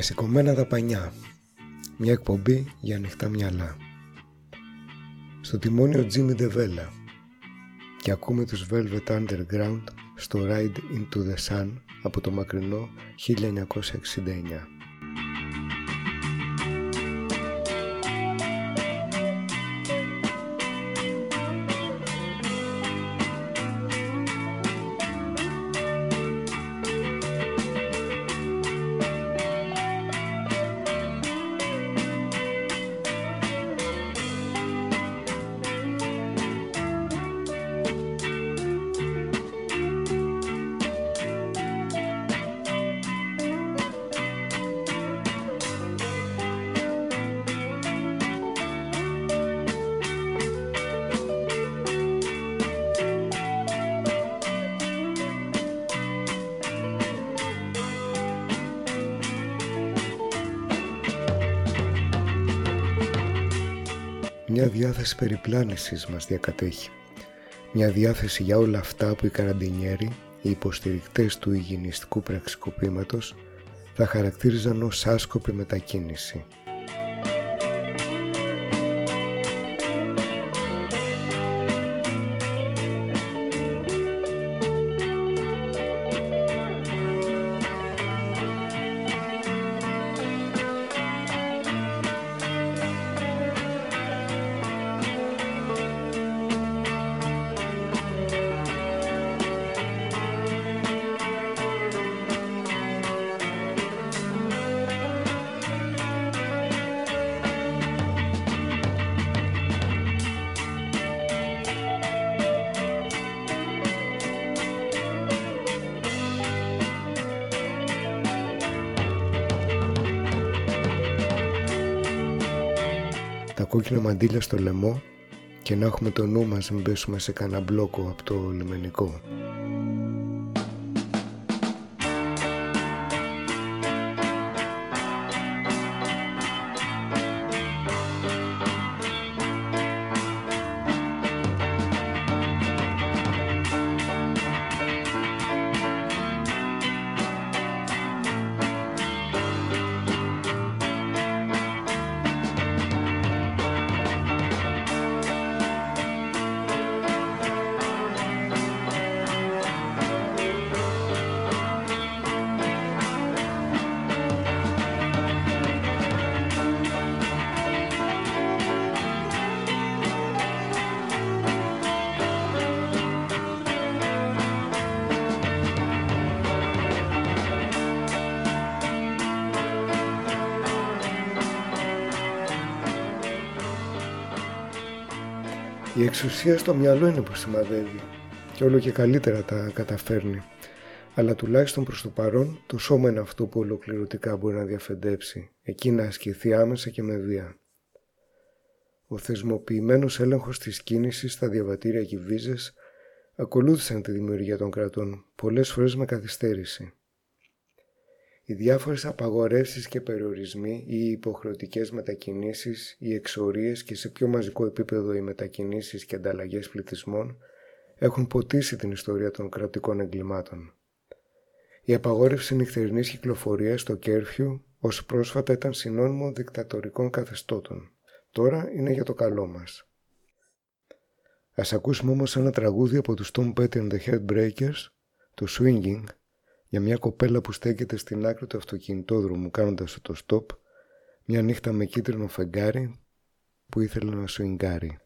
Με σηκωμένα δαπανιά. Μια εκπομπή για ανοιχτά μυαλά. Στο τιμόνι ο Jimmy DeVella και ακούμε τους Velvet Underground στο Ride Into the Sun από το μακρινό 1969. Περιπλάνησης μας διακατέχει. Μια διάθεση για όλα αυτά που οι καραντινιέροι, οι υποστηρικτές του υγιεινιστικού πραξικοπήματος, θα χαρακτήριζαν ως άσκοπη μετακίνηση. Κόκκινα μαντήλια στο λαιμό και να έχουμε το νου μας μην πέσουμε σε κανένα μπλόκο από το λιμενικό. Η εξουσία στο μυαλό είναι που σημαδεύει και όλο και καλύτερα τα καταφέρνει. Αλλά τουλάχιστον προς το παρόν το σώμα είναι αυτό που ολοκληρωτικά μπορεί να διαφεντέψει, εκεί να ασκηθεί άμεσα και με βία. Ο θεσμοποιημένος έλεγχος της κίνησης στα διαβατήρια και βίζες ακολούθησαν τη δημιουργία των κρατών, πολλές φορές με καθυστέρηση. Οι διάφορες απαγορεύσεις και περιορισμοί ή οι υποχρεωτικές μετακινήσεις, οι εξορίες και σε πιο μαζικό επίπεδο οι μετακινήσεις και ανταλλαγές πληθυσμών έχουν ποτίσει την ιστορία των κρατικών εγκλημάτων. Η απαγόρευση νυχτερινής κυκλοφορίας στο Κέρφιου ως πρόσφατα ήταν συνώνυμο δικτατορικών καθεστώτων. Τώρα είναι για το καλό μας. Ας ακούσουμε όμως ένα τραγούδι από τους Tom Petty and the Heartbreakers, το Swinging, για μια κοπέλα που στέκεται στην άκρη του αυτοκινητόδρομου κάνοντας το stop, μια νύχτα με κίτρινο φεγγάρι που ήθελε να σουιγκάρει.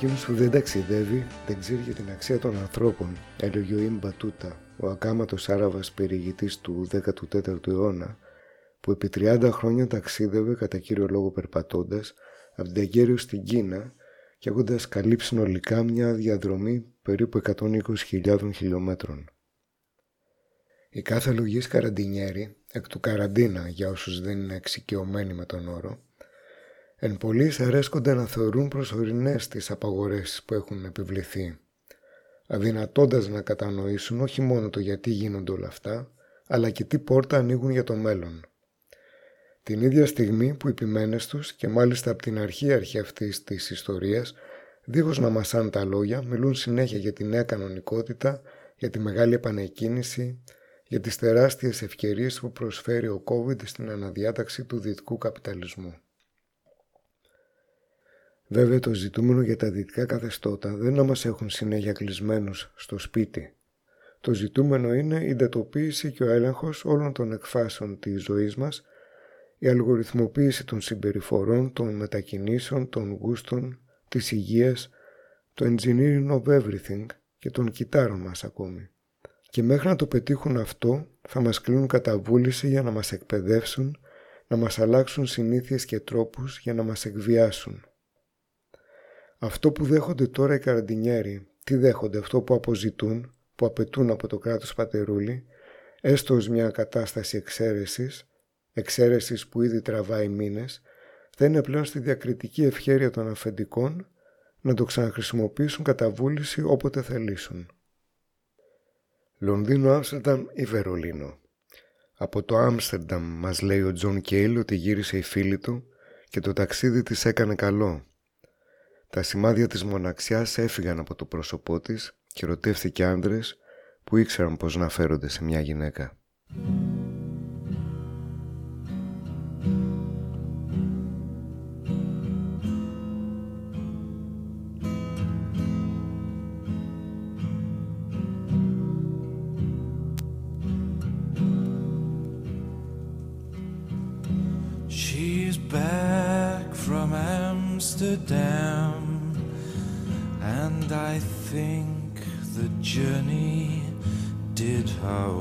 Εκείνος που δεν ταξιδεύει δεν ξέρει για την αξία των ανθρώπων, έλεγε ο Ιμ Μπατούτα, ο ακάματος Άραβας περιηγητής του 14ου αιώνα, που επί 30 χρόνια ταξίδευε κατά κύριο λόγο περπατώντας από την Ταγκέριο στην Κίνα και έχοντας καλύψει συνολικά μια διαδρομή περίπου 120.000 χιλιόμετρων. Η κάθε λογής καραντινιέρη, εκ του καραντίνα για όσους δεν είναι εξοικειωμένοι με τον όρο, εν πολλοίς αρέσκονται να θεωρούν προσωρινές τις απαγορεύσεις που έχουν επιβληθεί, αδυνατώντας να κατανοήσουν όχι μόνο το γιατί γίνονται όλα αυτά, αλλά και τι πόρτα ανοίγουν για το μέλλον. Την ίδια στιγμή που οι ποιμένες τους και μάλιστα από την αρχή αρχή αυτής της ιστορίας, δίχως να μασάνε τα λόγια, μιλούν συνέχεια για τη νέα κανονικότητα, για τη μεγάλη επανεκκίνηση, για τις τεράστιες ευκαιρίες που προσφέρει ο COVID στην αναδιάταξη του δυτικού καπιταλισμού. Βέβαια το ζητούμενο για τα δυτικά καθεστώτα δεν να μας έχουν συνέχεια κλεισμένους στο σπίτι. Το ζητούμενο είναι η εντατοποίηση και ο έλεγχος όλων των εκφάσεων της ζωής μας, η αλγοριθμοποίηση των συμπεριφορών, των μετακινήσεων, των γούστων, της υγείας, το engineering of everything και των κιτάρων μας ακόμη. Και μέχρι να το πετύχουν αυτό θα μας κλείνουν καταβούληση για να μας εκπαιδεύσουν, να μας αλλάξουν συνήθειες και τρόπους για να μας εκβιάσουν. Αυτό που δέχονται τώρα οι καραντινιέροι, τι δέχονται, αυτό που αποζητούν, που απαιτούν από το κράτος πατερούλη, έστω ως μια κατάσταση εξαίρεσης, εξαίρεσης που ήδη τραβάει μήνες, θα είναι πλέον στη διακριτική ευχέρεια των αφεντικών να το ξαναχρησιμοποιήσουν κατά βούληση όποτε θελήσουν. Λονδίνο, Άμστερνταμ ή Βερολίνο. Από το Άμστερνταμ μας λέει ο Τζον Κέιλ ότι γύρισε η φίλη του και το ταξίδι της έκανε καλό. Τα σημάδια της μοναξιάς έφυγαν από το πρόσωπό της και ερωτεύτηκε άνδρες που ήξεραν πώς να φέρονται σε μια γυναίκα. Journey did her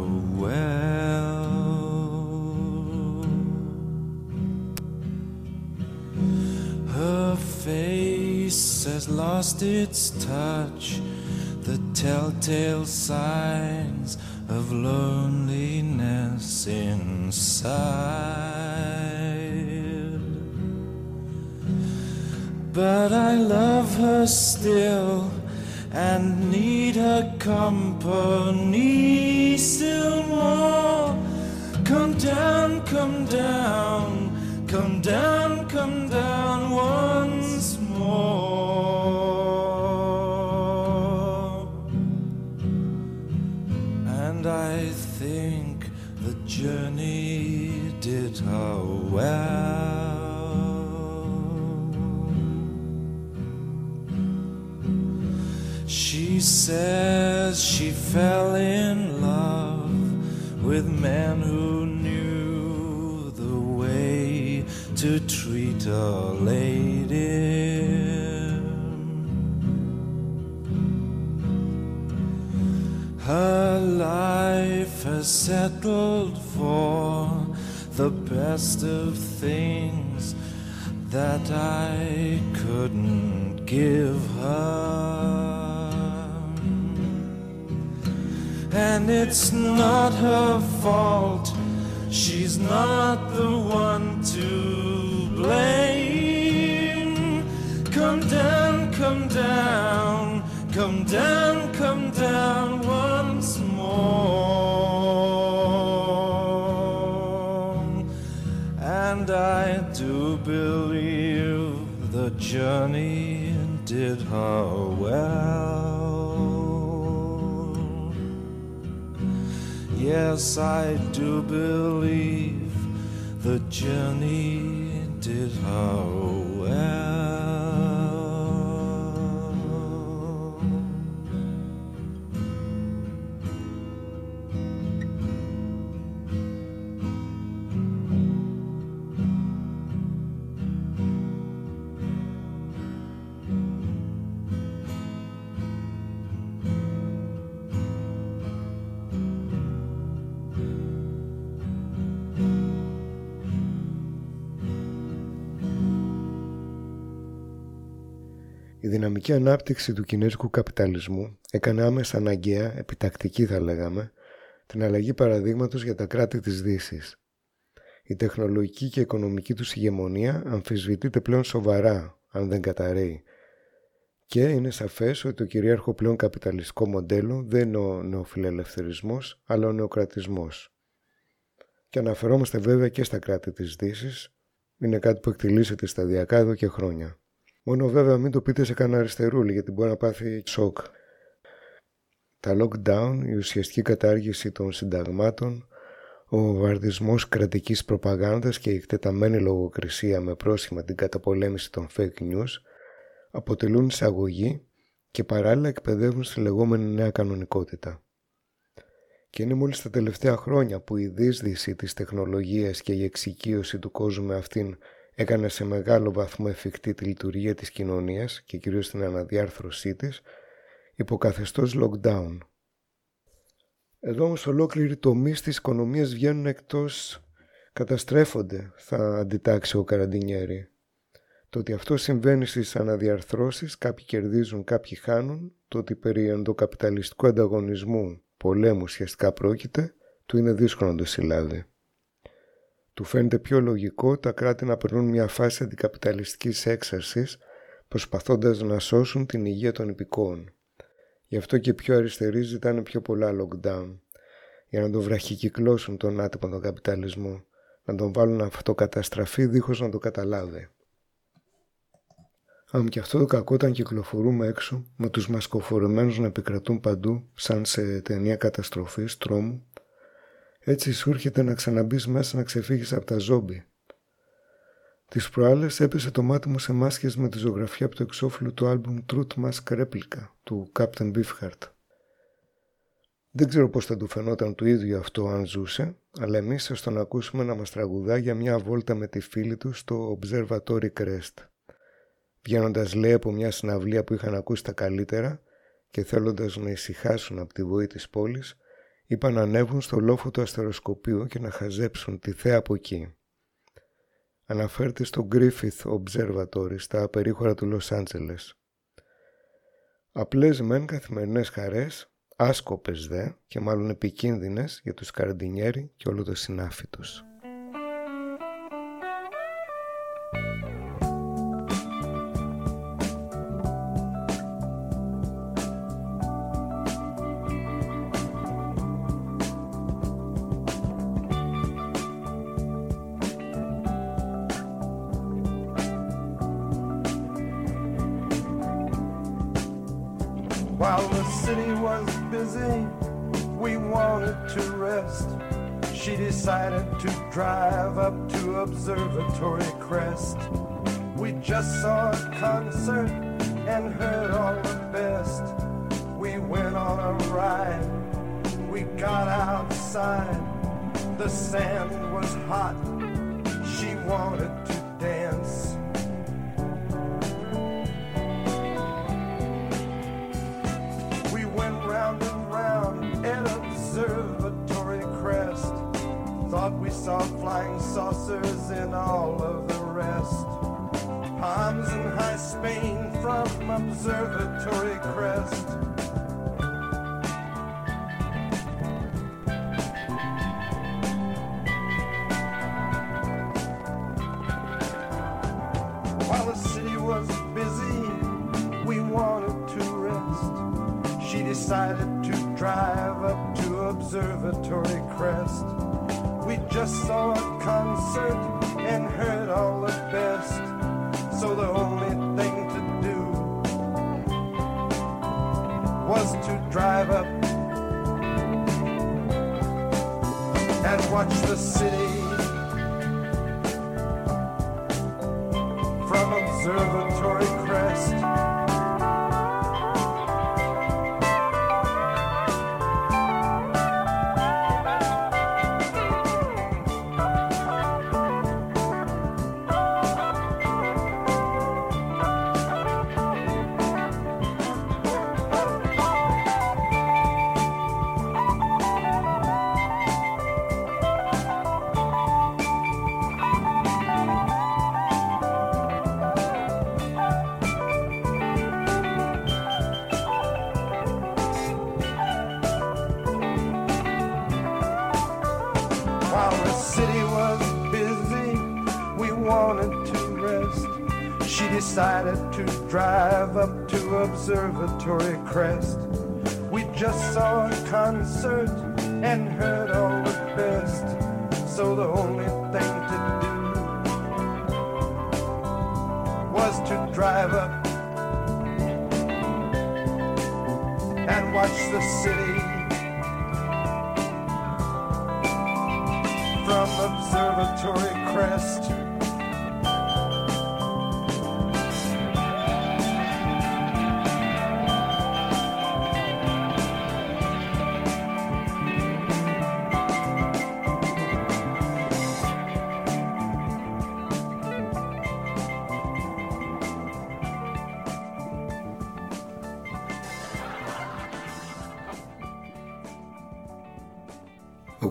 well. Her face has lost its touch, the telltale signs of loneliness inside. But I love her still and need her company still more. Come down, come down, come down, come down once men who knew the way to treat a lady. Her life has settled for the best of things that I couldn't give her. And it's not her fault. She's not the one to blame. Come down, come down, come down, come down once more. And I do believe the journey did her well. Yes, I do believe the journey did her δυναμική ανάπτυξη του κινέζικου καπιταλισμού έκανε άμεσα αναγκαία, επιτακτική θα λέγαμε, την αλλαγή παραδείγματος για τα κράτη της δύσης. Η τεχνολογική και οικονομική τους ηγεμονία αμφισβητείται πλέον σοβαρά, αν δεν καταραίει, και είναι σαφές ότι το κυρίαρχο πλέον καπιταλιστικό μοντέλο δεν είναι ο νεοφιλελευθερισμός, αλλά ο νεοκρατισμός. Και αναφερόμαστε βέβαια και στα κράτη της δύσης, είναι κάτι που εκτελήσεται σταδιακά εδώ και χρόνια. Μόνο βέβαια μην το πείτε σε κανένα αριστερούλη γιατί μπορεί να πάθει σοκ. Τα lockdown, η ουσιαστική κατάργηση των συνταγμάτων, ο βομβαρδισμός κρατικής προπαγάνδας και η εκτεταμένη λογοκρισία με πρόσχημα την καταπολέμηση των fake news αποτελούν εισαγωγή και παράλληλα εκπαιδεύουν στη λεγόμενη νέα κανονικότητα. Και είναι μόλις τα τελευταία χρόνια που η δίσδυση της τεχνολογίας και η εξοικείωση του κόσμου με αυτήν έκανε σε μεγάλο βαθμό εφικτή τη λειτουργία της κοινωνίας και κυρίως την αναδιάρθρωσή της υπό καθεστώς lockdown. Εδώ όμως ολόκληροι τομείς της οικονομίας βγαίνουν εκτός, καταστρέφονται, θα αντιτάξει ο Καραντινιέρη. Το ότι αυτό συμβαίνει στις αναδιαρθρώσεις, κάποιοι κερδίζουν, κάποιοι χάνουν, το ότι περί ενδοκαπιταλιστικού ανταγωνισμού πολέμου ουσιαστικά πρόκειται, του είναι δύσκολο να το συλλάβει. Του φαίνεται πιο λογικό τα κράτη να περνούν μια φάση αντικαπιταλιστικής έξαρσης προσπαθώντας να σώσουν την υγεία των υπηκόων. Γι' αυτό και πιο αριστεροί ζητάνε πιο πολλά lockdown για να τον βραχικυκλώσουν τον άτυπο τον καπιταλισμό, να τον βάλουν αυτοκαταστραφή δίχως να το καταλάβει. Αν και αυτό το κακό όταν κυκλοφορούμε έξω με τους μασκοφορεμένους να επικρατούν παντού σαν σε ταινία καταστροφής, τρόμου έτσι σου έρχεται να ξαναμπείς μέσα να ξεφύγεις από τα ζόμπι. Τις προάλλες έπεσε το μάτι μου σε μάσκες με τη ζωγραφιά από το εξώφυλλο του άλμπουμ Truth Mask Replica του Captain Beefheart. Δεν ξέρω πώς θα του φαινόταν του ίδιο αυτό αν ζούσε, αλλά εμείς θα τον ακούσουμε να μας τραγουδά για μια βόλτα με τη φίλη του στο Observatory Crest. Βγαίνοντας λέει από μια συναυλία που είχαν ακούσει τα καλύτερα και θέλοντας να ησυχάσουν από τη βοή της πόλης, είπαν να ανέβουν στο λόφο του αστεροσκοπείου και να χαζέψουν τη θέα από εκεί. Αναφέρεται στο Griffith Observatory στα περίχωρα του Λος Άντζελες. Απλές μεν καθημερινές χαρές, άσκοπες δε και μάλλον επικίνδυνες για τους καραντινιέρι και όλο το συνάφι τους. Observatory Crest. We just saw a concert and heard all the best. So the only thing to do was to drive up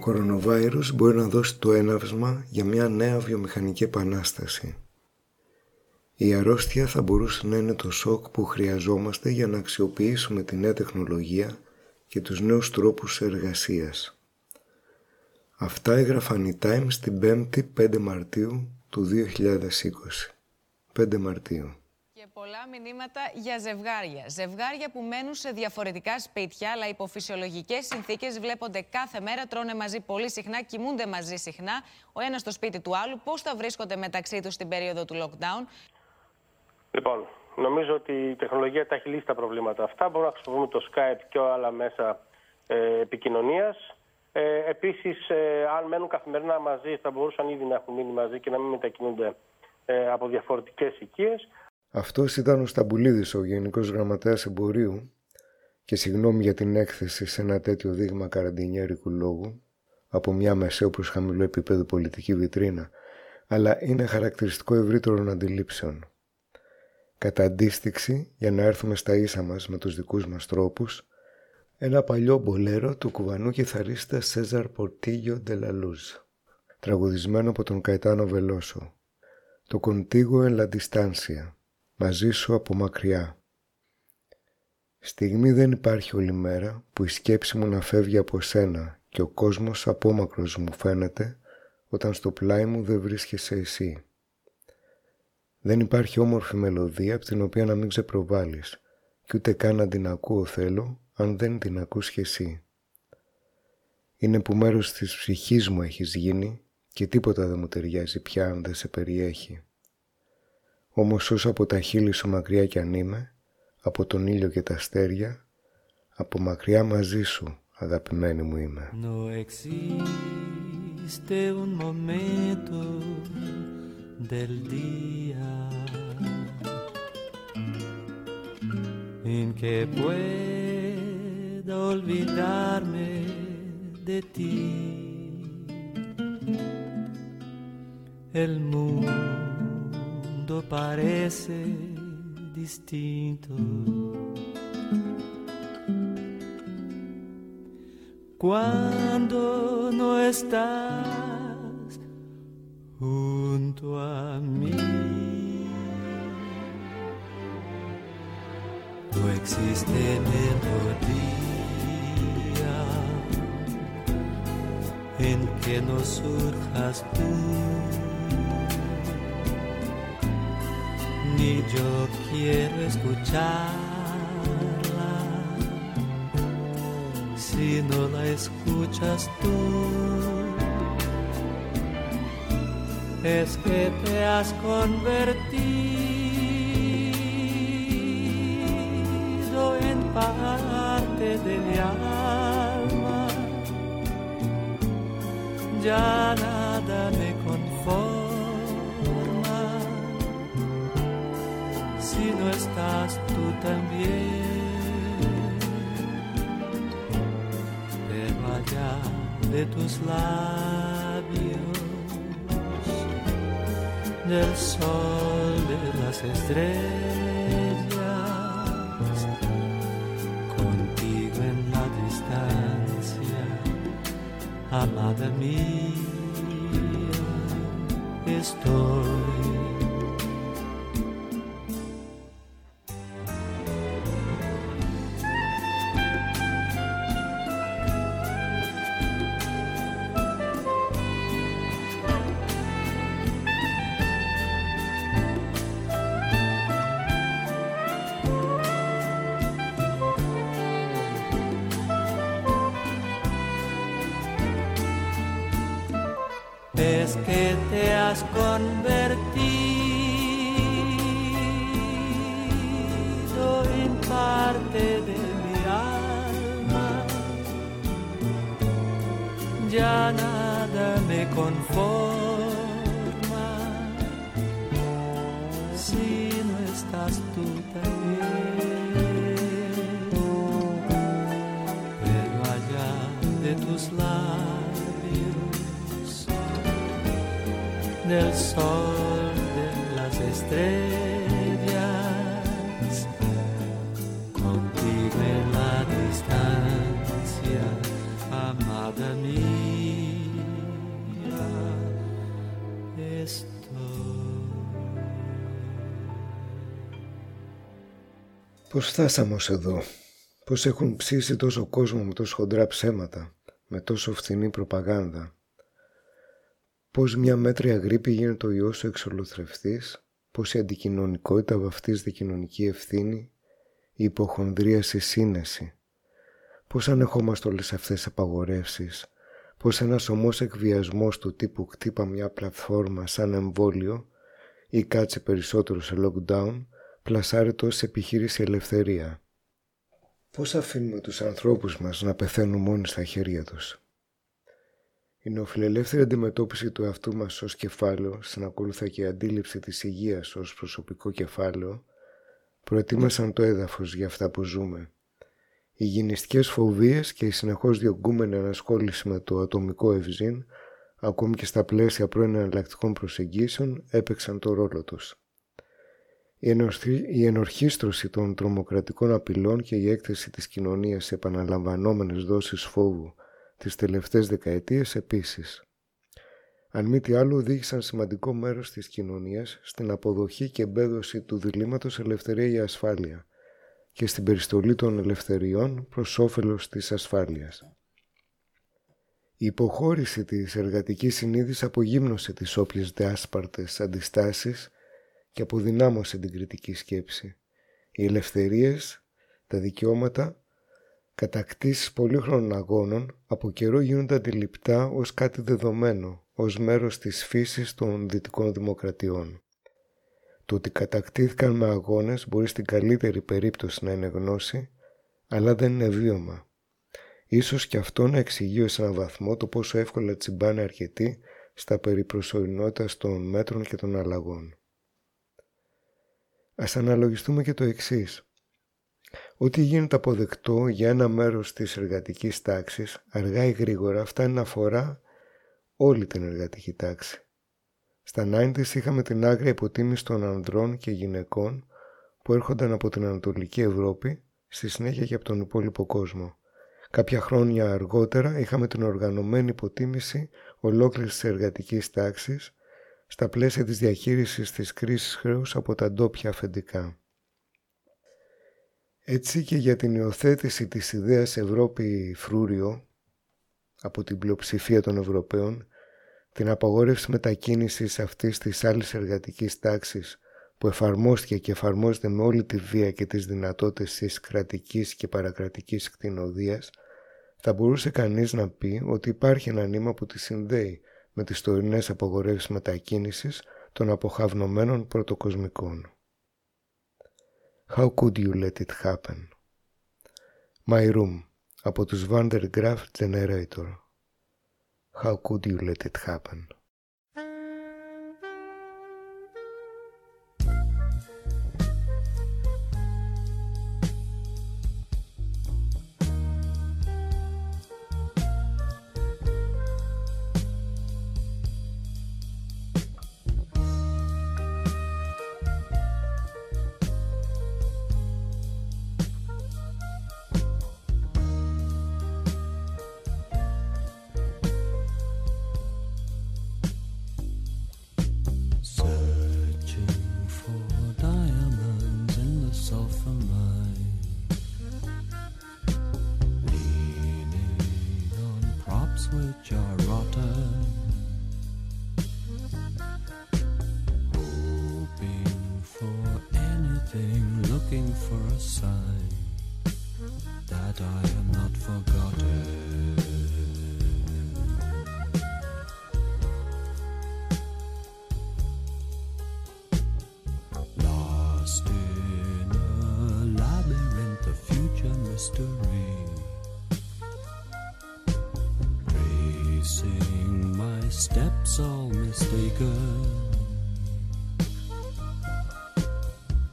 κορονοβάιρους μπορεί να δώσει το έναυσμα για μια νέα βιομηχανική επανάσταση. Η αρρώστια θα μπορούσε να είναι το σοκ που χρειαζόμαστε για να αξιοποιήσουμε τη νέα τεχνολογία και τους νέους τρόπους εργασίας. Αυτά έγραφαν οι Times την 5η 5 Μαρτίου του 2020. 5 Μαρτίου πολλά μηνύματα για ζευγάρια. Ζευγάρια που μένουν σε διαφορετικά σπίτια, αλλά υπό φυσιολογικές συνθήκες βλέπονται κάθε μέρα, τρώνε μαζί πολύ συχνά, κοιμούνται μαζί συχνά, ο ένας στο σπίτι του άλλου. Πώς θα βρίσκονται μεταξύ τους στην περίοδο του lockdown; Λοιπόν, νομίζω ότι η τεχνολογία τα έχει λύσει τα προβλήματα αυτά. Μπορούμε να χρησιμοποιούμε το Skype και άλλα μέσα ε, επικοινωνίας. Ε, Επίσης, ε, αν μένουν καθημερινά μαζί, θα μπορούσαν ήδη να έχουν μείνει μαζί και να μην μετακινούνται ε, από διαφορετικές οικίες. Αυτός ήταν ο Σταμπουλίδης, ο Γενικός Γραμματέας Εμπορίου. Και συγγνώμη για την έκθεση σε ένα τέτοιο δείγμα καραντινιέρικου λόγου από μια μεσαίο προς χαμηλό επίπεδο πολιτική βιτρίνα, αλλά είναι χαρακτηριστικό ευρύτερων αντιλήψεων. Κατά αντίστοιξη, για να έρθουμε στα ίσα μας με τους δικούς μας τρόπους, ένα παλιό μπολέρο του κουβανού κιθαρίστα Σέζαρ Πορτίγιο Ντελαλούζ, τραγουδισμένο από τον Καϊτάνο Βελόσο, το «Contigo en la distancia», μαζί σου από μακριά. Στιγμή δεν υπάρχει όλη μέρα που η σκέψη μου να φεύγει από σένα και ο κόσμος απόμακρος μου φαίνεται όταν στο πλάι μου δεν βρίσκεσαι εσύ. Δεν υπάρχει όμορφη μελωδία από την οποία να μην ξεπροβάλλεις και ούτε καν να την ακούω θέλω αν δεν την ακούς και εσύ. Είναι που μέρος της ψυχής μου έχεις γίνει και τίποτα δεν μου ταιριάζει πια αν δεν σε περιέχει. Όμως όσο από τα χείλη σου μακριά κι αν είμαι, από τον ήλιο και τα αστέρια, από μακριά μαζί σου, αγαπημένη μου είμαι. No existe un momento del día en que pueda olvidarme de ti. El mundo parece distinto. Cuando no estás junto a mí, no existe melodía en que no surjas tú. Yo quiero escucharla si no la escuchas tú. Es que te has convertido en parte de mi alma. Ya nada me no estás tú también. Pero allá de tus labios, del sol, de las estrellas, contigo en la distancia, amada mía, estoy. Parte de mi alma. Ya nada me conforma si no estás tú también. Pero allá de tus labios del sol, Πώς φτάσαμε ως εδώ, πώς έχουν ψήσει τόσο κόσμο με τόσο χοντρά ψέματα, με τόσο φθηνή προπαγάνδα, πως μια μέτρια γρήπη γίνεται ο ιός ο εξολοθρευτής, πως η αντικοινωνικότητα βαφτίζεται κοινωνική ευθύνη, η υποχονδρίαση σύνεση, πως ανεχόμαστε όλες αυτές τις απαγορεύσεις, πως ένας ομός εκβιασμός του τύπου κτύπα μια πλατφόρμα σαν εμβόλιο ή κάτσε περισσότερο σε lockdown, πλασάρει τόσο επιχείρηση ελευθερία. Πώς αφήνουμε τους ανθρώπους μας να πεθαίνουν μόνοι στα χέρια τους; Η νεοφιλελεύθερη αντιμετώπιση του εαυτού μας ως κεφάλαιο, συνακολούθα και η αντίληψη της υγείας ως προσωπικό κεφάλαιο, προετοίμασαν το έδαφος για αυτά που ζούμε. Οι γενιστικές φοβίες και η συνεχώς διωγγούμενη ανασχόληση με το ατομικό ευζήν, ακόμη και στα πλαίσια πρώην εναλλακτικών προσεγγίσεων, έπαιξαν το ρόλο τους. Η ενορχίστρωση των τρομοκρατικών απειλών και η έκθεση της κοινωνίας σε επαναλαμβανόμενες δόσεις φόβου τις τελευταίες δεκαετίες επίσης. Αν μη τι άλλο οδήγησαν σημαντικό μέρος της κοινωνίας στην αποδοχή και εμπέδωση του διλήμματος ελευθερία για ασφάλεια και στην περιστολή των ελευθεριών προς όφελος της ασφάλειας. Η υποχώρηση της εργατικής συνείδησης απογύμνωσε τις όποιες διάσπαρτες αντιστάσεις και αποδυνάμωσε την κριτική σκέψη. Οι ελευθερίες, τα δικαιώματα Κατακτήσεις πολύχρονων αγώνων από καιρό γίνονται αντιληπτά ως κάτι δεδομένο, ως μέρος της φύσης των δυτικών δημοκρατιών. Το ότι κατακτήθηκαν με αγώνες μπορεί στην καλύτερη περίπτωση να είναι γνώση, αλλά δεν είναι βίωμα. Ίσως και αυτό να εξηγεί ως έναν βαθμό το πόσο εύκολα τσιμπάνε αρκετοί στα περί προσωρινότητας των μέτρων και των αλλαγών. Ας αναλογιστούμε και το εξής. Ό,τι γίνεται αποδεκτό για ένα μέρος της εργατικής τάξης, αργά ή γρήγορα φτάνει να αφορά όλη την εργατική τάξη. Στα 90's είχαμε την άγρια υποτίμηση των ανδρών και γυναικών που έρχονταν από την Ανατολική Ευρώπη, στη συνέχεια και από τον υπόλοιπο κόσμο. Κάποια χρόνια αργότερα είχαμε την οργανωμένη υποτίμηση ολόκληρης της εργατικής τάξης στα πλαίσια της διαχείρισης της κρίσης χρέους από τα ντόπια αφεντικά. Έτσι και για την υιοθέτηση της ιδέας Ευρώπη φρούριο από την πλειοψηφία των Ευρωπαίων, την απαγόρευση μετακίνησης αυτής της άλλης εργατικής τάξης που εφαρμόστηκε και εφαρμόζεται με όλη τη βία και τις δυνατότητες της κρατικής και παρακρατικής κτηνοδίας, θα μπορούσε κανείς να πει ότι υπάρχει ένα νήμα που τη συνδέει με τις τωρινές απαγορεύσεις μετακίνησης των αποχαυνομένων πρωτοκοσμικών. How could you let it happen? My room από τους Vandergraaf Generator. How could you let it happen?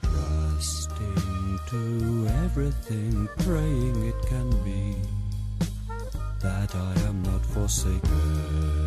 Trusting to everything, praying it can be that I am not forsaken.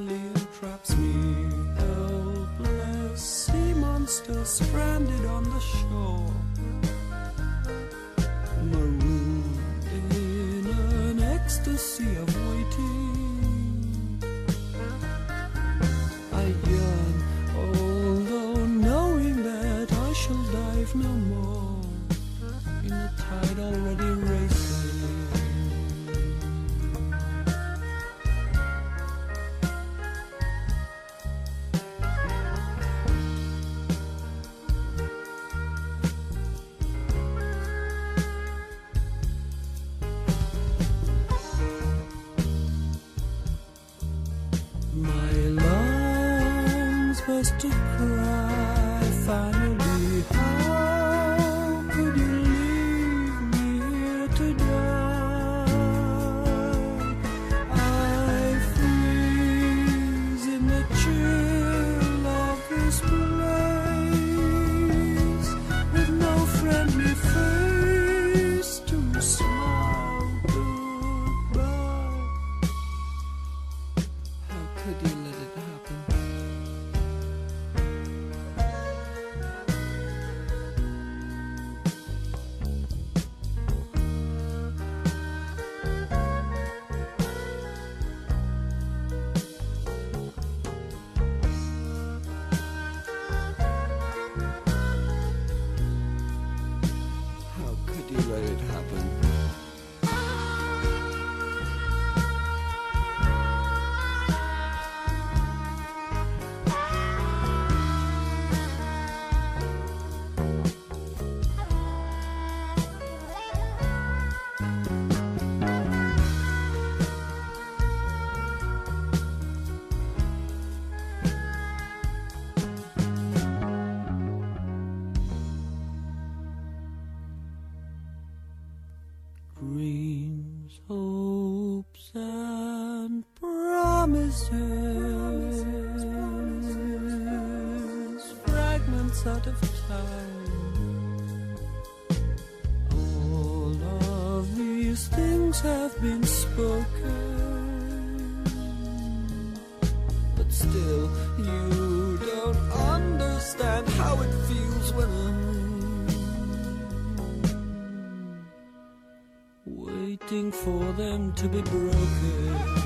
quietly entraps me. Helpless sea monster stranded on the shore. to prove. them to be broken.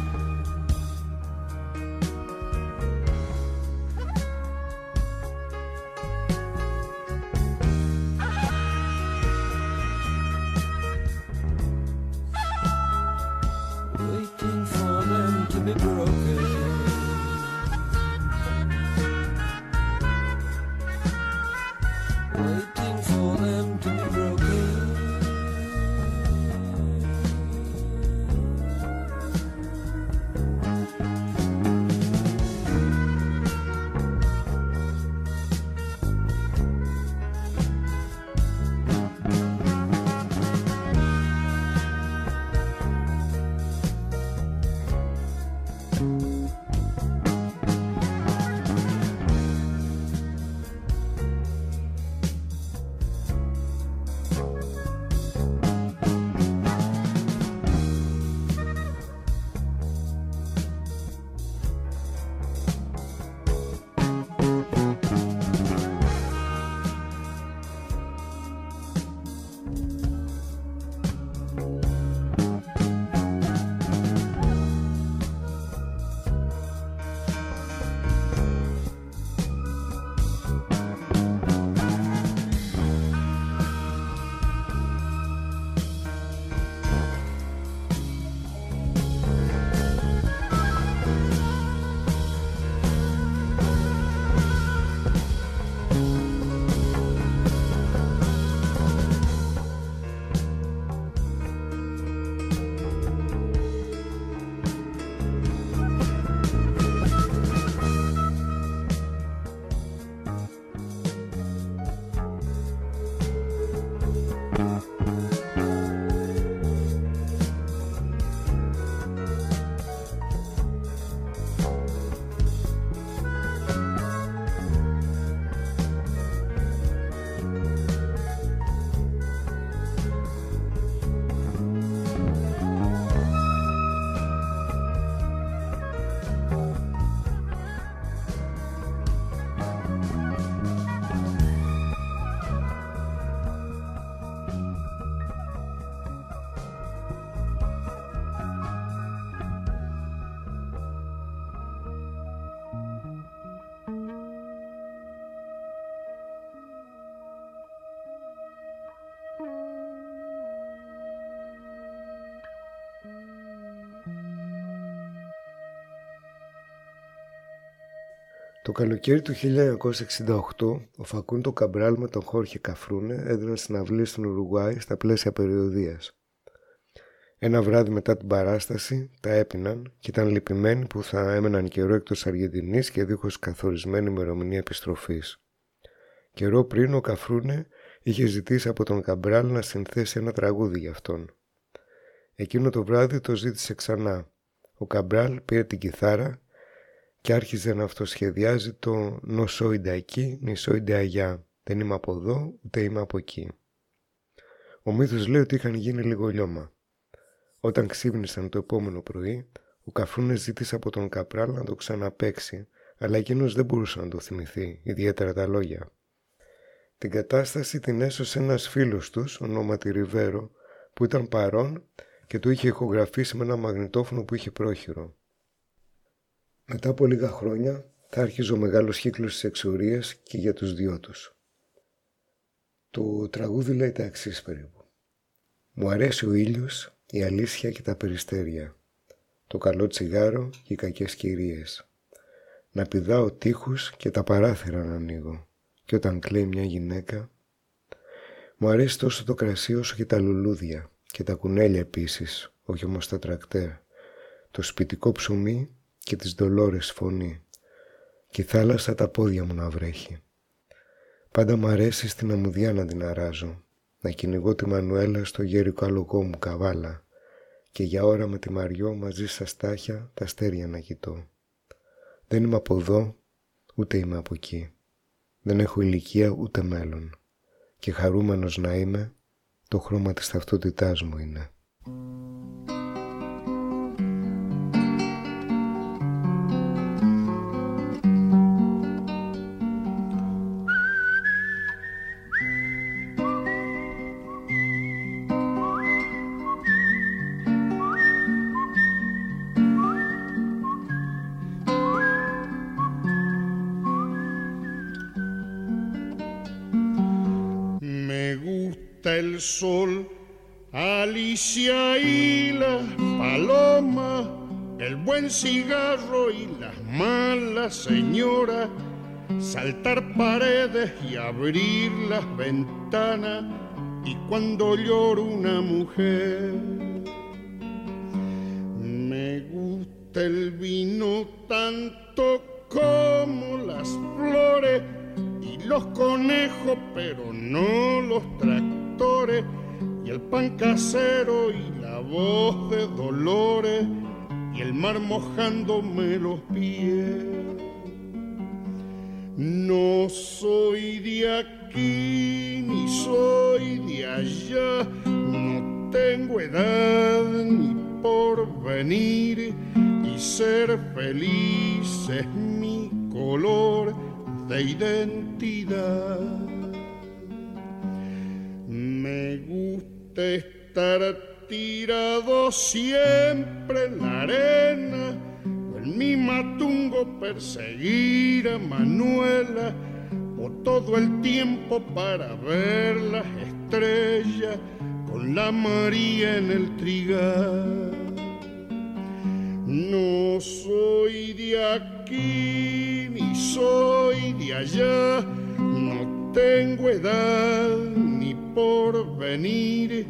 Καλοκαίρι του 1968, ο Φακούντο Καμπράλ με τον Χόρχε Καφρούνε έδιναν συναυλίες στην Ουρουγουάη στα πλαίσια περιοδίας. Ένα βράδυ μετά την παράσταση τα έπιναν και ήταν λυπημένοι που θα έμεναν καιρό εκτός Αργεντινής και δίχως καθορισμένη ημερομηνία επιστροφής. Καιρό πριν ο Καφρούνε είχε ζητήσει από τον Καμπράλ να συνθέσει ένα τραγούδι για αυτόν. Εκείνο το βράδυ το ζήτησε ξανά. Ο Καμπράλ πήρε την κιθάρα και άρχισε να αυτοσχεδιάζει το «Νοσόιντα εκεί, νησόιντα αγιά». Δεν είμαι από εδώ, ούτε είμαι από εκεί. Ο μύθος λέει ότι είχαν γίνει λίγο λιώμα. Όταν ξύπνησαν το επόμενο πρωί, ο Καφρούνες ζήτησε από τον Καπράλ να το ξαναπέξει, αλλά εκείνος δεν μπορούσε να το θυμηθεί, ιδιαίτερα τα λόγια. Την κατάσταση την έσωσε ένας φίλος τους, ονόματι Ριβέρο, που ήταν παρόν και το είχε ηχογραφήσει με ένα μαγνητόφωνο που είχε πρόχειρο. Μετά από λίγα χρόνια θα άρχιζε ο μεγάλος κύκλος της εξορίας και για τους δυο τους. Το τραγούδι λέει τα εξής περίπου. Μου αρέσει ο ήλιος, η αλήθεια και τα περιστέρια. Το καλό τσιγάρο και οι κακές κυρίες. Να πηδάω τείχους και τα παράθυρα να ανοίγω. Και όταν κλαίει μια γυναίκα... Μου αρέσει τόσο το κρασί όσο και τα λουλούδια και τα κουνέλια επίσης, όχι όμως τα τρακτέρ. Το σπιτικό ψωμί και τις δολόρες φωνή και η θάλασσα τα πόδια μου να βρέχει. Πάντα μ' αρέσει στην αμμουδιά να την αράζω, να κυνηγώ τη Μανουέλα στο γέρικο αλογό μου καβάλα και για ώρα με τη Μαριό μαζί στα στάχια τα αστέρια να κοιτώ. Δεν είμαι από εδώ, ούτε είμαι από εκεί. Δεν έχω ηλικία ούτε μέλλον και χαρούμενος να είμαι, το χρώμα της ταυτότητάς μου είναι. El sol, Alicia y la paloma, el buen cigarro y las malas señoras, saltar paredes y abrir las ventanas, y cuando llora una mujer. Me gusta el vino tanto como las flores y los conejos, pero no los tractores, y el pan casero y la voz de dolores, y el mar mojándome los pies. No soy de aquí ni soy de allá, no tengo edad ni por venir, y ser feliz es mi color de identidad. Me gusta estar tirado siempre en la arena, o en mi matungo perseguir a Manuela, o todo el tiempo para ver las estrellas con la María en el trigal. No soy de aquí ni soy de allá, no tengo edad ni por venir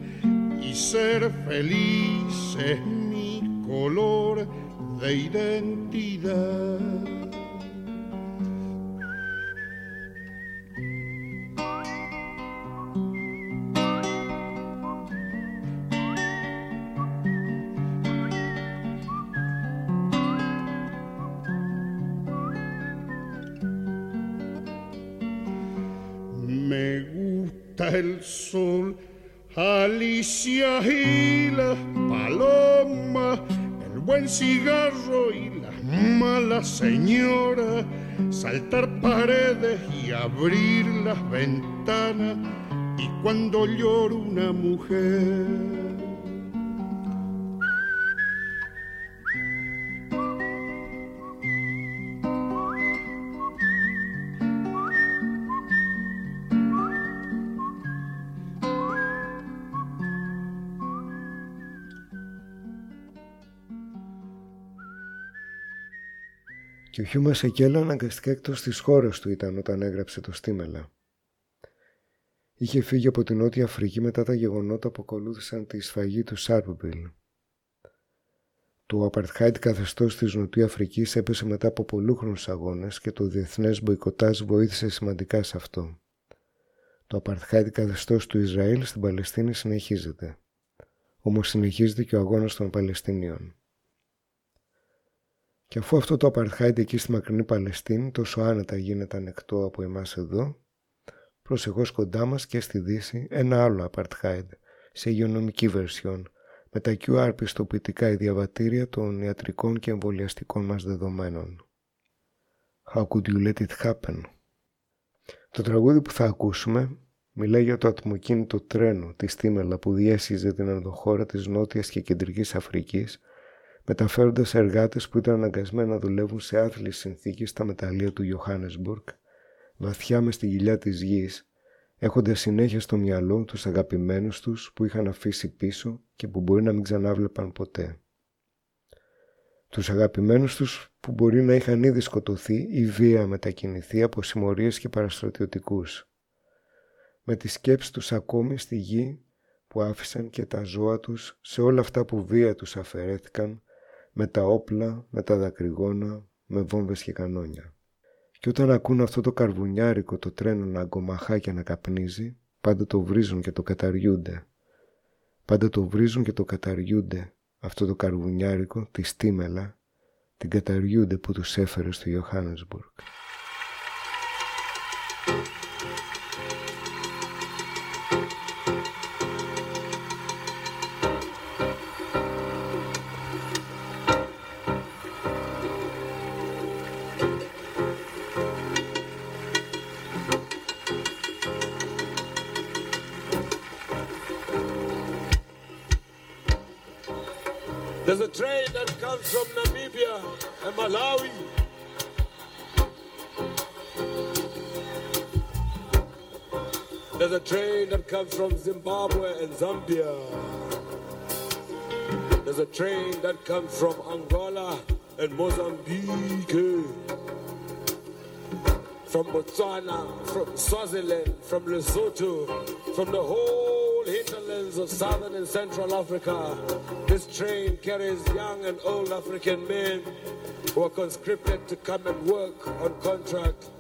y ser feliz es mi color de identidad. El sol, Alicia y las palomas, el buen cigarro y las malas señoras, saltar paredes y abrir las ventanas, y cuando llora una mujer. Και ο Χιούμα Σεκέλα αναγκαστικά εκτός της χώρας του ήταν όταν έγραψε το Στίμελα. Είχε φύγει από την Νότια Αφρική μετά τα γεγονότα που ακολούθησαν τη σφαγή του Σάρπμπιλ. Το apartheid καθεστώς της Νοτιού Αφρικής έπεσε μετά από πολλούχρονους αγώνες και το διεθνές μποϊκοτάζ βοήθησε σημαντικά σε αυτό. Το apartheid καθεστώς του Ισραήλ στην Παλαιστίνη συνεχίζεται. Όμως συνεχίζεται και ο αγώνας των Παλαιστινίων. Και αφού αυτό το apartheid εκεί στη μακρινή Παλαιστίνη τόσο άνετα γίνεται ανεκτό από εμάς εδώ, προσεχώς κοντά μας και στη Δύση ένα άλλο apartheid σε υγειονομική βερσιόν με τα QR πιστοποιητικά η διαβατήρια των ιατρικών και εμβολιαστικών μας δεδομένων. How could you let it happen? Το τραγούδι που θα ακούσουμε μιλάει για το ατμοκίνητο τρένο της Στίμελα που διέσυζε την ενδοχώρα της Νότιας και Κεντρικής Αφρικής μεταφέροντας εργάτες που ήταν αναγκασμένοι να δουλεύουν σε άθλιες συνθήκες στα μεταλλεία του Johannesburg βαθιά μες στη γυλιά της γης έχοντας συνέχεια στο μυαλό τους αγαπημένους τους που είχαν αφήσει πίσω και που μπορεί να μην ξανάβλεπαν ποτέ. Τους αγαπημένους τους που μπορεί να είχαν ήδη σκοτωθεί ή βία μετακινηθεί από συμμορίες και παραστρατιωτικούς. Με τη σκέψη τους ακόμη στη γη που άφησαν και τα ζώα τους σε όλα αυτά που βία τους αφαιρέθηκαν με τα όπλα, με τα δακρυγόνα, με βόμβες και κανόνια. Και όταν ακούν αυτό το καρβουνιάρικο το τρένο να αγκομαχά και να καπνίζει, πάντα το βρίζουν και το καταριούνται. Πάντα το βρίζουν και το καταριούνται αυτό το καρβουνιάρικο, τη στίμελα, την καταριούνται που τους έφερε στο Ιωάννεσμπουργκ. From Zimbabwe and Zambia. There's a train that comes from Angola and Mozambique. From Botswana, from Swaziland, from Lesotho, from the whole hinterlands of southern and central Africa. This train carries young and old African men who are conscripted to come and work on contract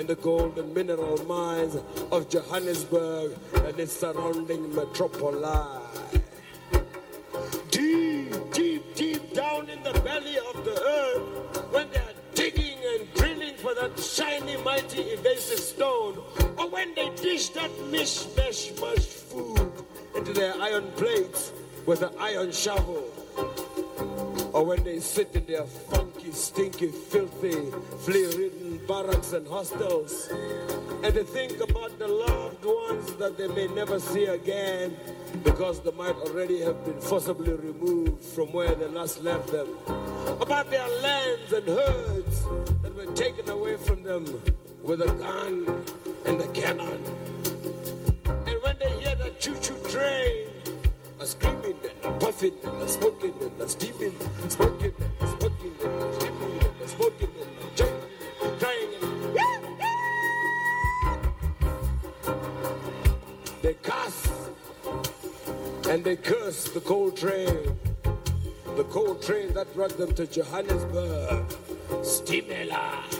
in the gold and mineral mines of Johannesburg and its surrounding metropolis. Deep, deep, deep down in the belly of the earth, when they are digging and drilling for that shiny, mighty, evasive stone, or when they dish that mish, mesh, mush food into their iron plates with an iron shovel, or when they sit in their stinky, filthy, flea-ridden barracks and hostels, and they think about the loved ones that they may never see again because they might already have been forcibly removed from where they last left them, about their lands and herds that were taken away from them with a gun and a cannon. And when they hear that choo-choo train, a screaming and a puffing and a smoking and a steaming, smoking they cuss and they curse the coal train. The coal train that brought them to Johannesburg. Stimela.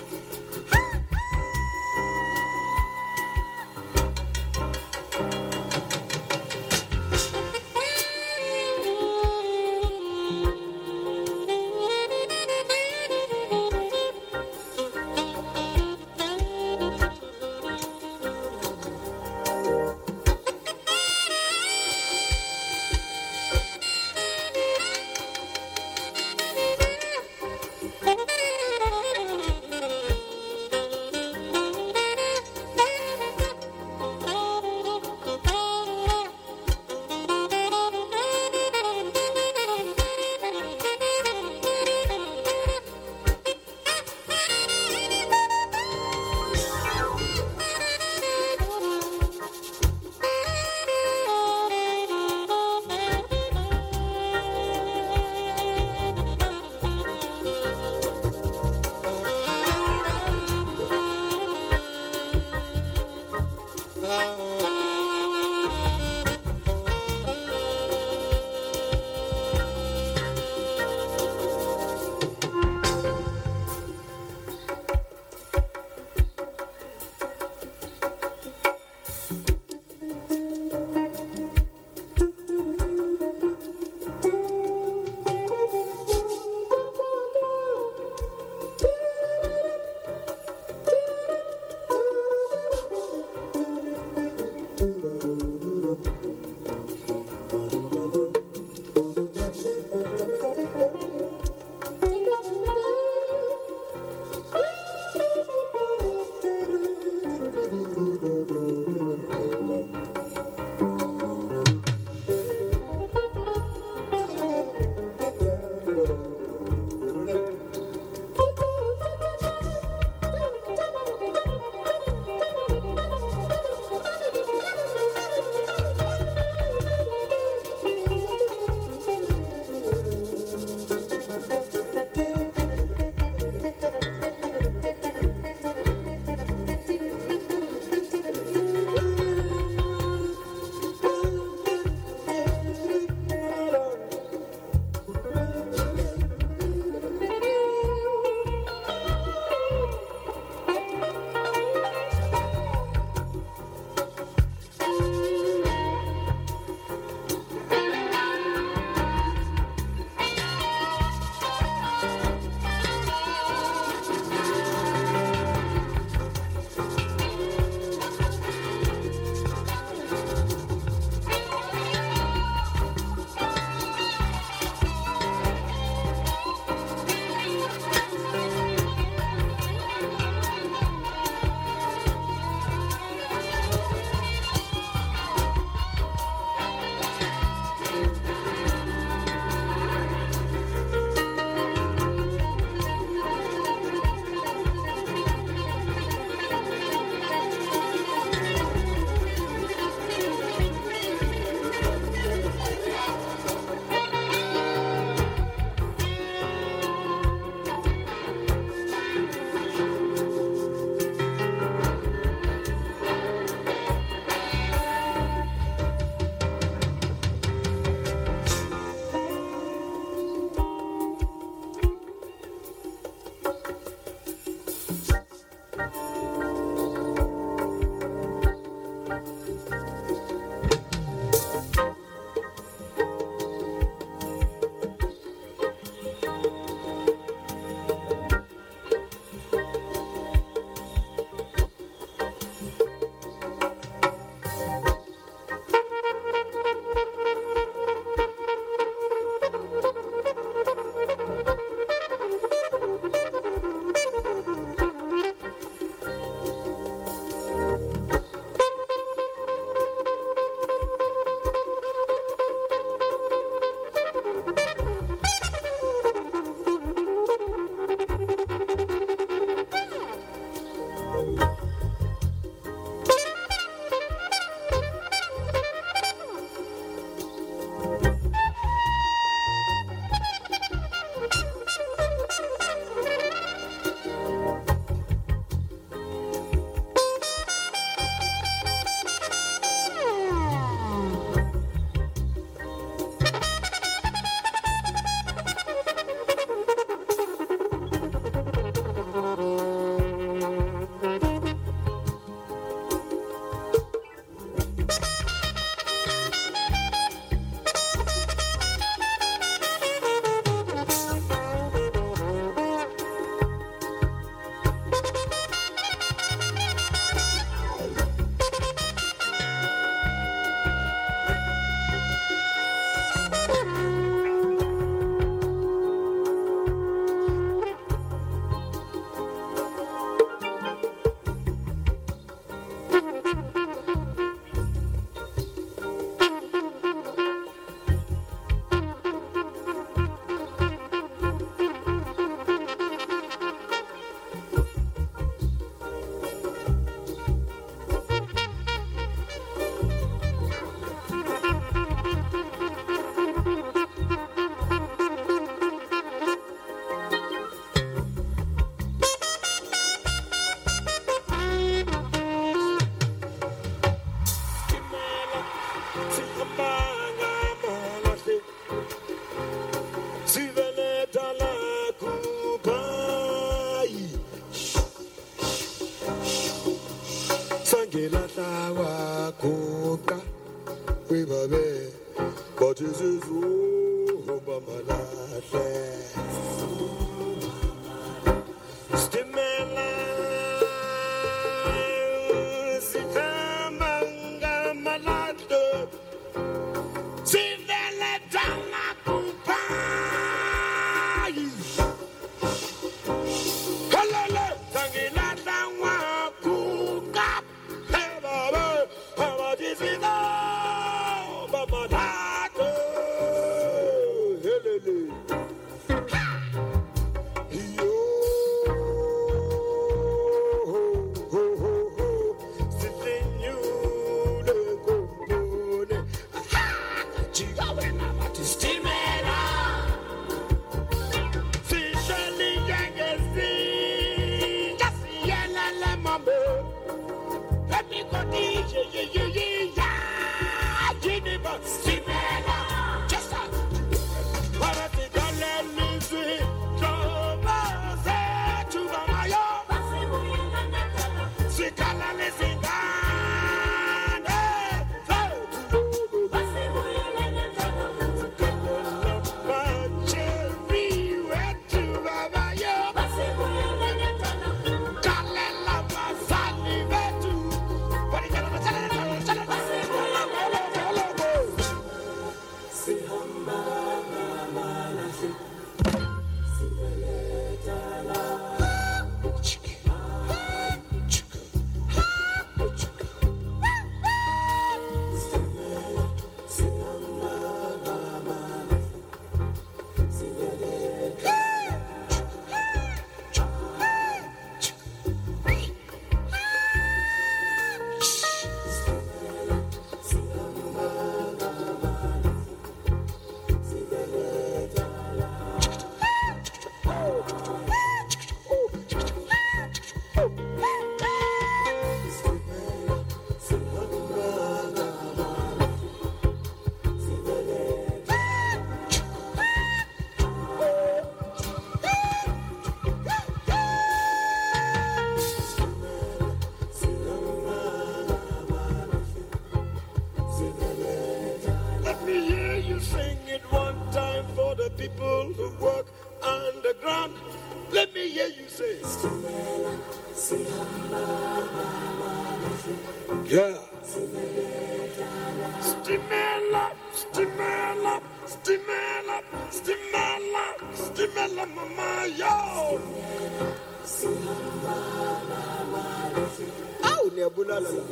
Au, niyabulala la.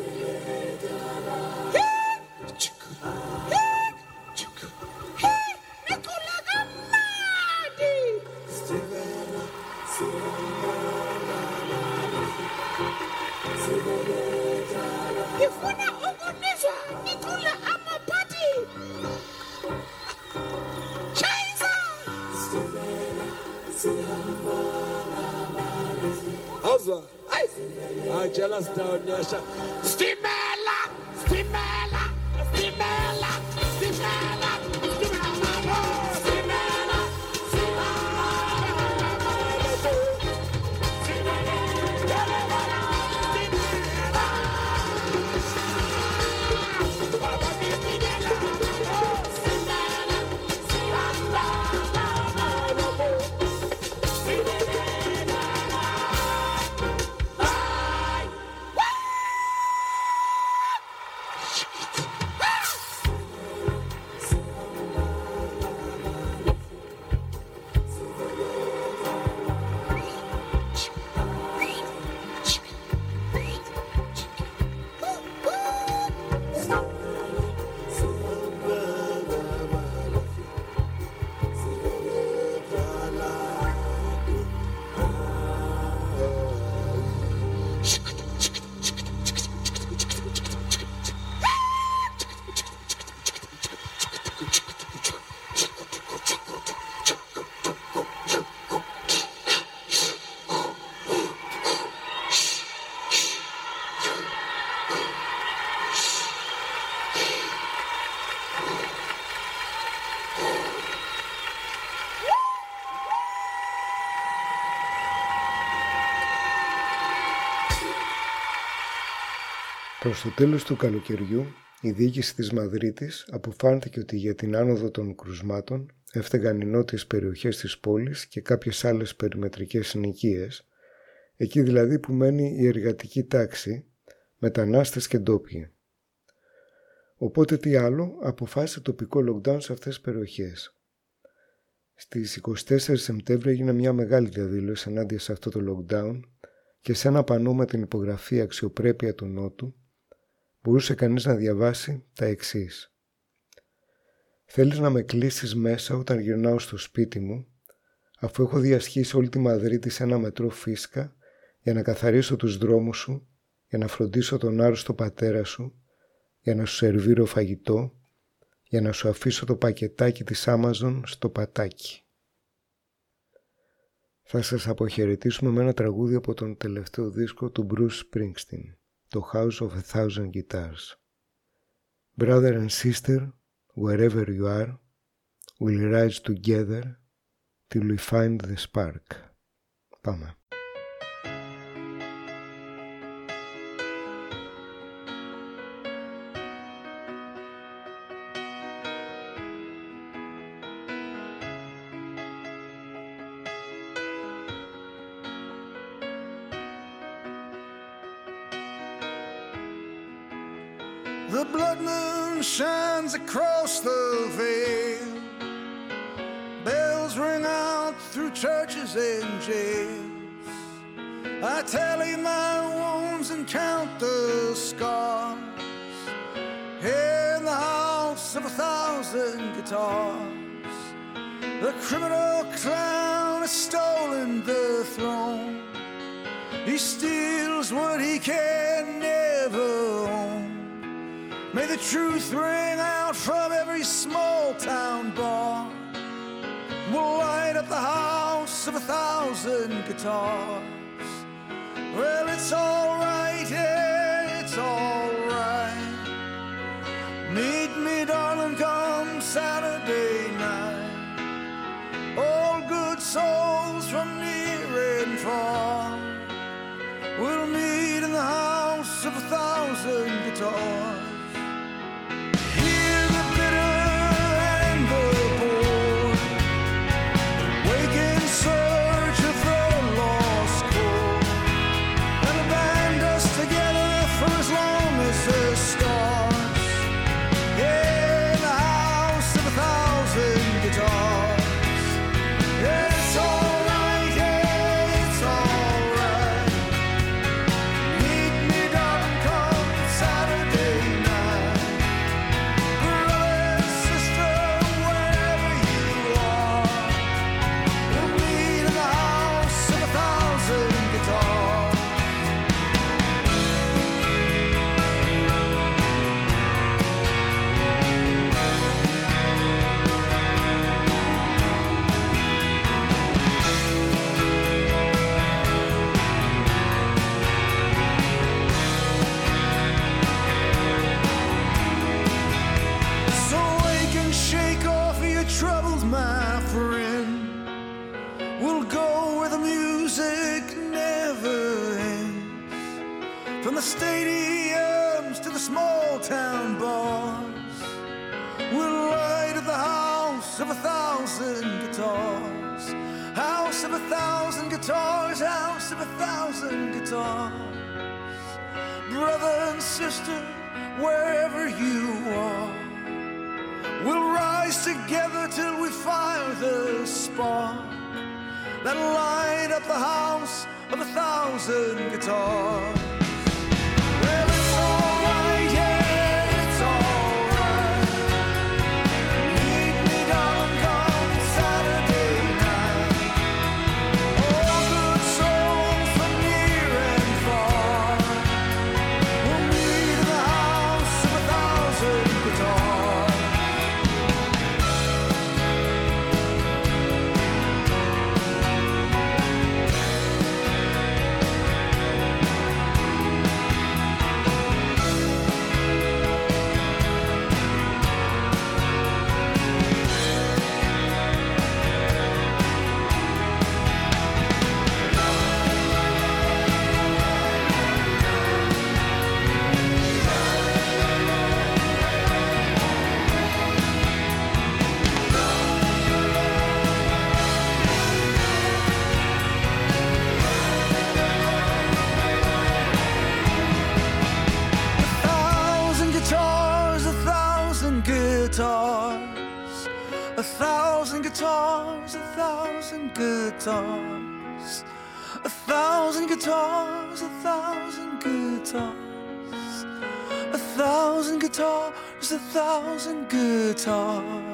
Jealous down ajala sitaonyesha stimela, stimela. Προς το τέλος του καλοκαιριού, η διοίκηση της Μαδρίτης αποφάνθηκε ότι για την άνοδο των κρουσμάτων έφταγαν οι νότιες περιοχές της πόλης και κάποιες άλλες περιμετρικές συνοικίες, εκεί δηλαδή που μένει η εργατική τάξη μετανάστες και ντόπιοι. Οπότε τι άλλο, αποφάσισε τοπικό lockdown σε αυτές τις περιοχές. Στις 24 Σεπτέμβρη έγινε μια μεγάλη διαδήλωση ενάντια σε αυτό το lockdown και σε ένα πανό με την υπογραφή αξιοπρέπεια του Νότου μπορούσε κανείς να διαβάσει τα εξής. Θέλεις να με κλείσεις μέσα όταν γυρνάω στο σπίτι μου αφού έχω διασχίσει όλη τη Μαδρίτη σε ένα μετρό φίσκα για να καθαρίσω τους δρόμους σου, για να φροντίσω τον άρρωστο πατέρα σου, για να σου σερβίρω φαγητό, για να σου αφήσω το πακετάκι της Amazon στο πατάκι. Θα σας αποχαιρετήσουμε με ένα τραγούδι από τον τελευταίο δίσκο του Bruce Springsteen, το House of a Thousand Guitars. Brother and sister, wherever you are, we'll rise together till we find the spark. Πάμε. Bells ring out through churches and jails. I tally my wounds and count the scars. Here in the house of a thousand guitars, the criminal clown has stolen the throne. He steals what he can. May the truth ring out from every small town bar. We'll light up the house of a thousand guitars. Well, it's alright, yeah, it's alright. Meet me, darling, come Saturday night. All good souls from near and far. We'll meet in the house of a thousand guitars. From the stadiums to the small town bars. We'll light at the house of a thousand guitars. House of a thousand guitars, house of a thousand guitars. Brother and sister, wherever you are. We'll rise together till we fire the spark that'll light up the house of a thousand guitars. Guitars, a thousand guitars, a thousand guitars, a thousand guitars, a thousand guitars.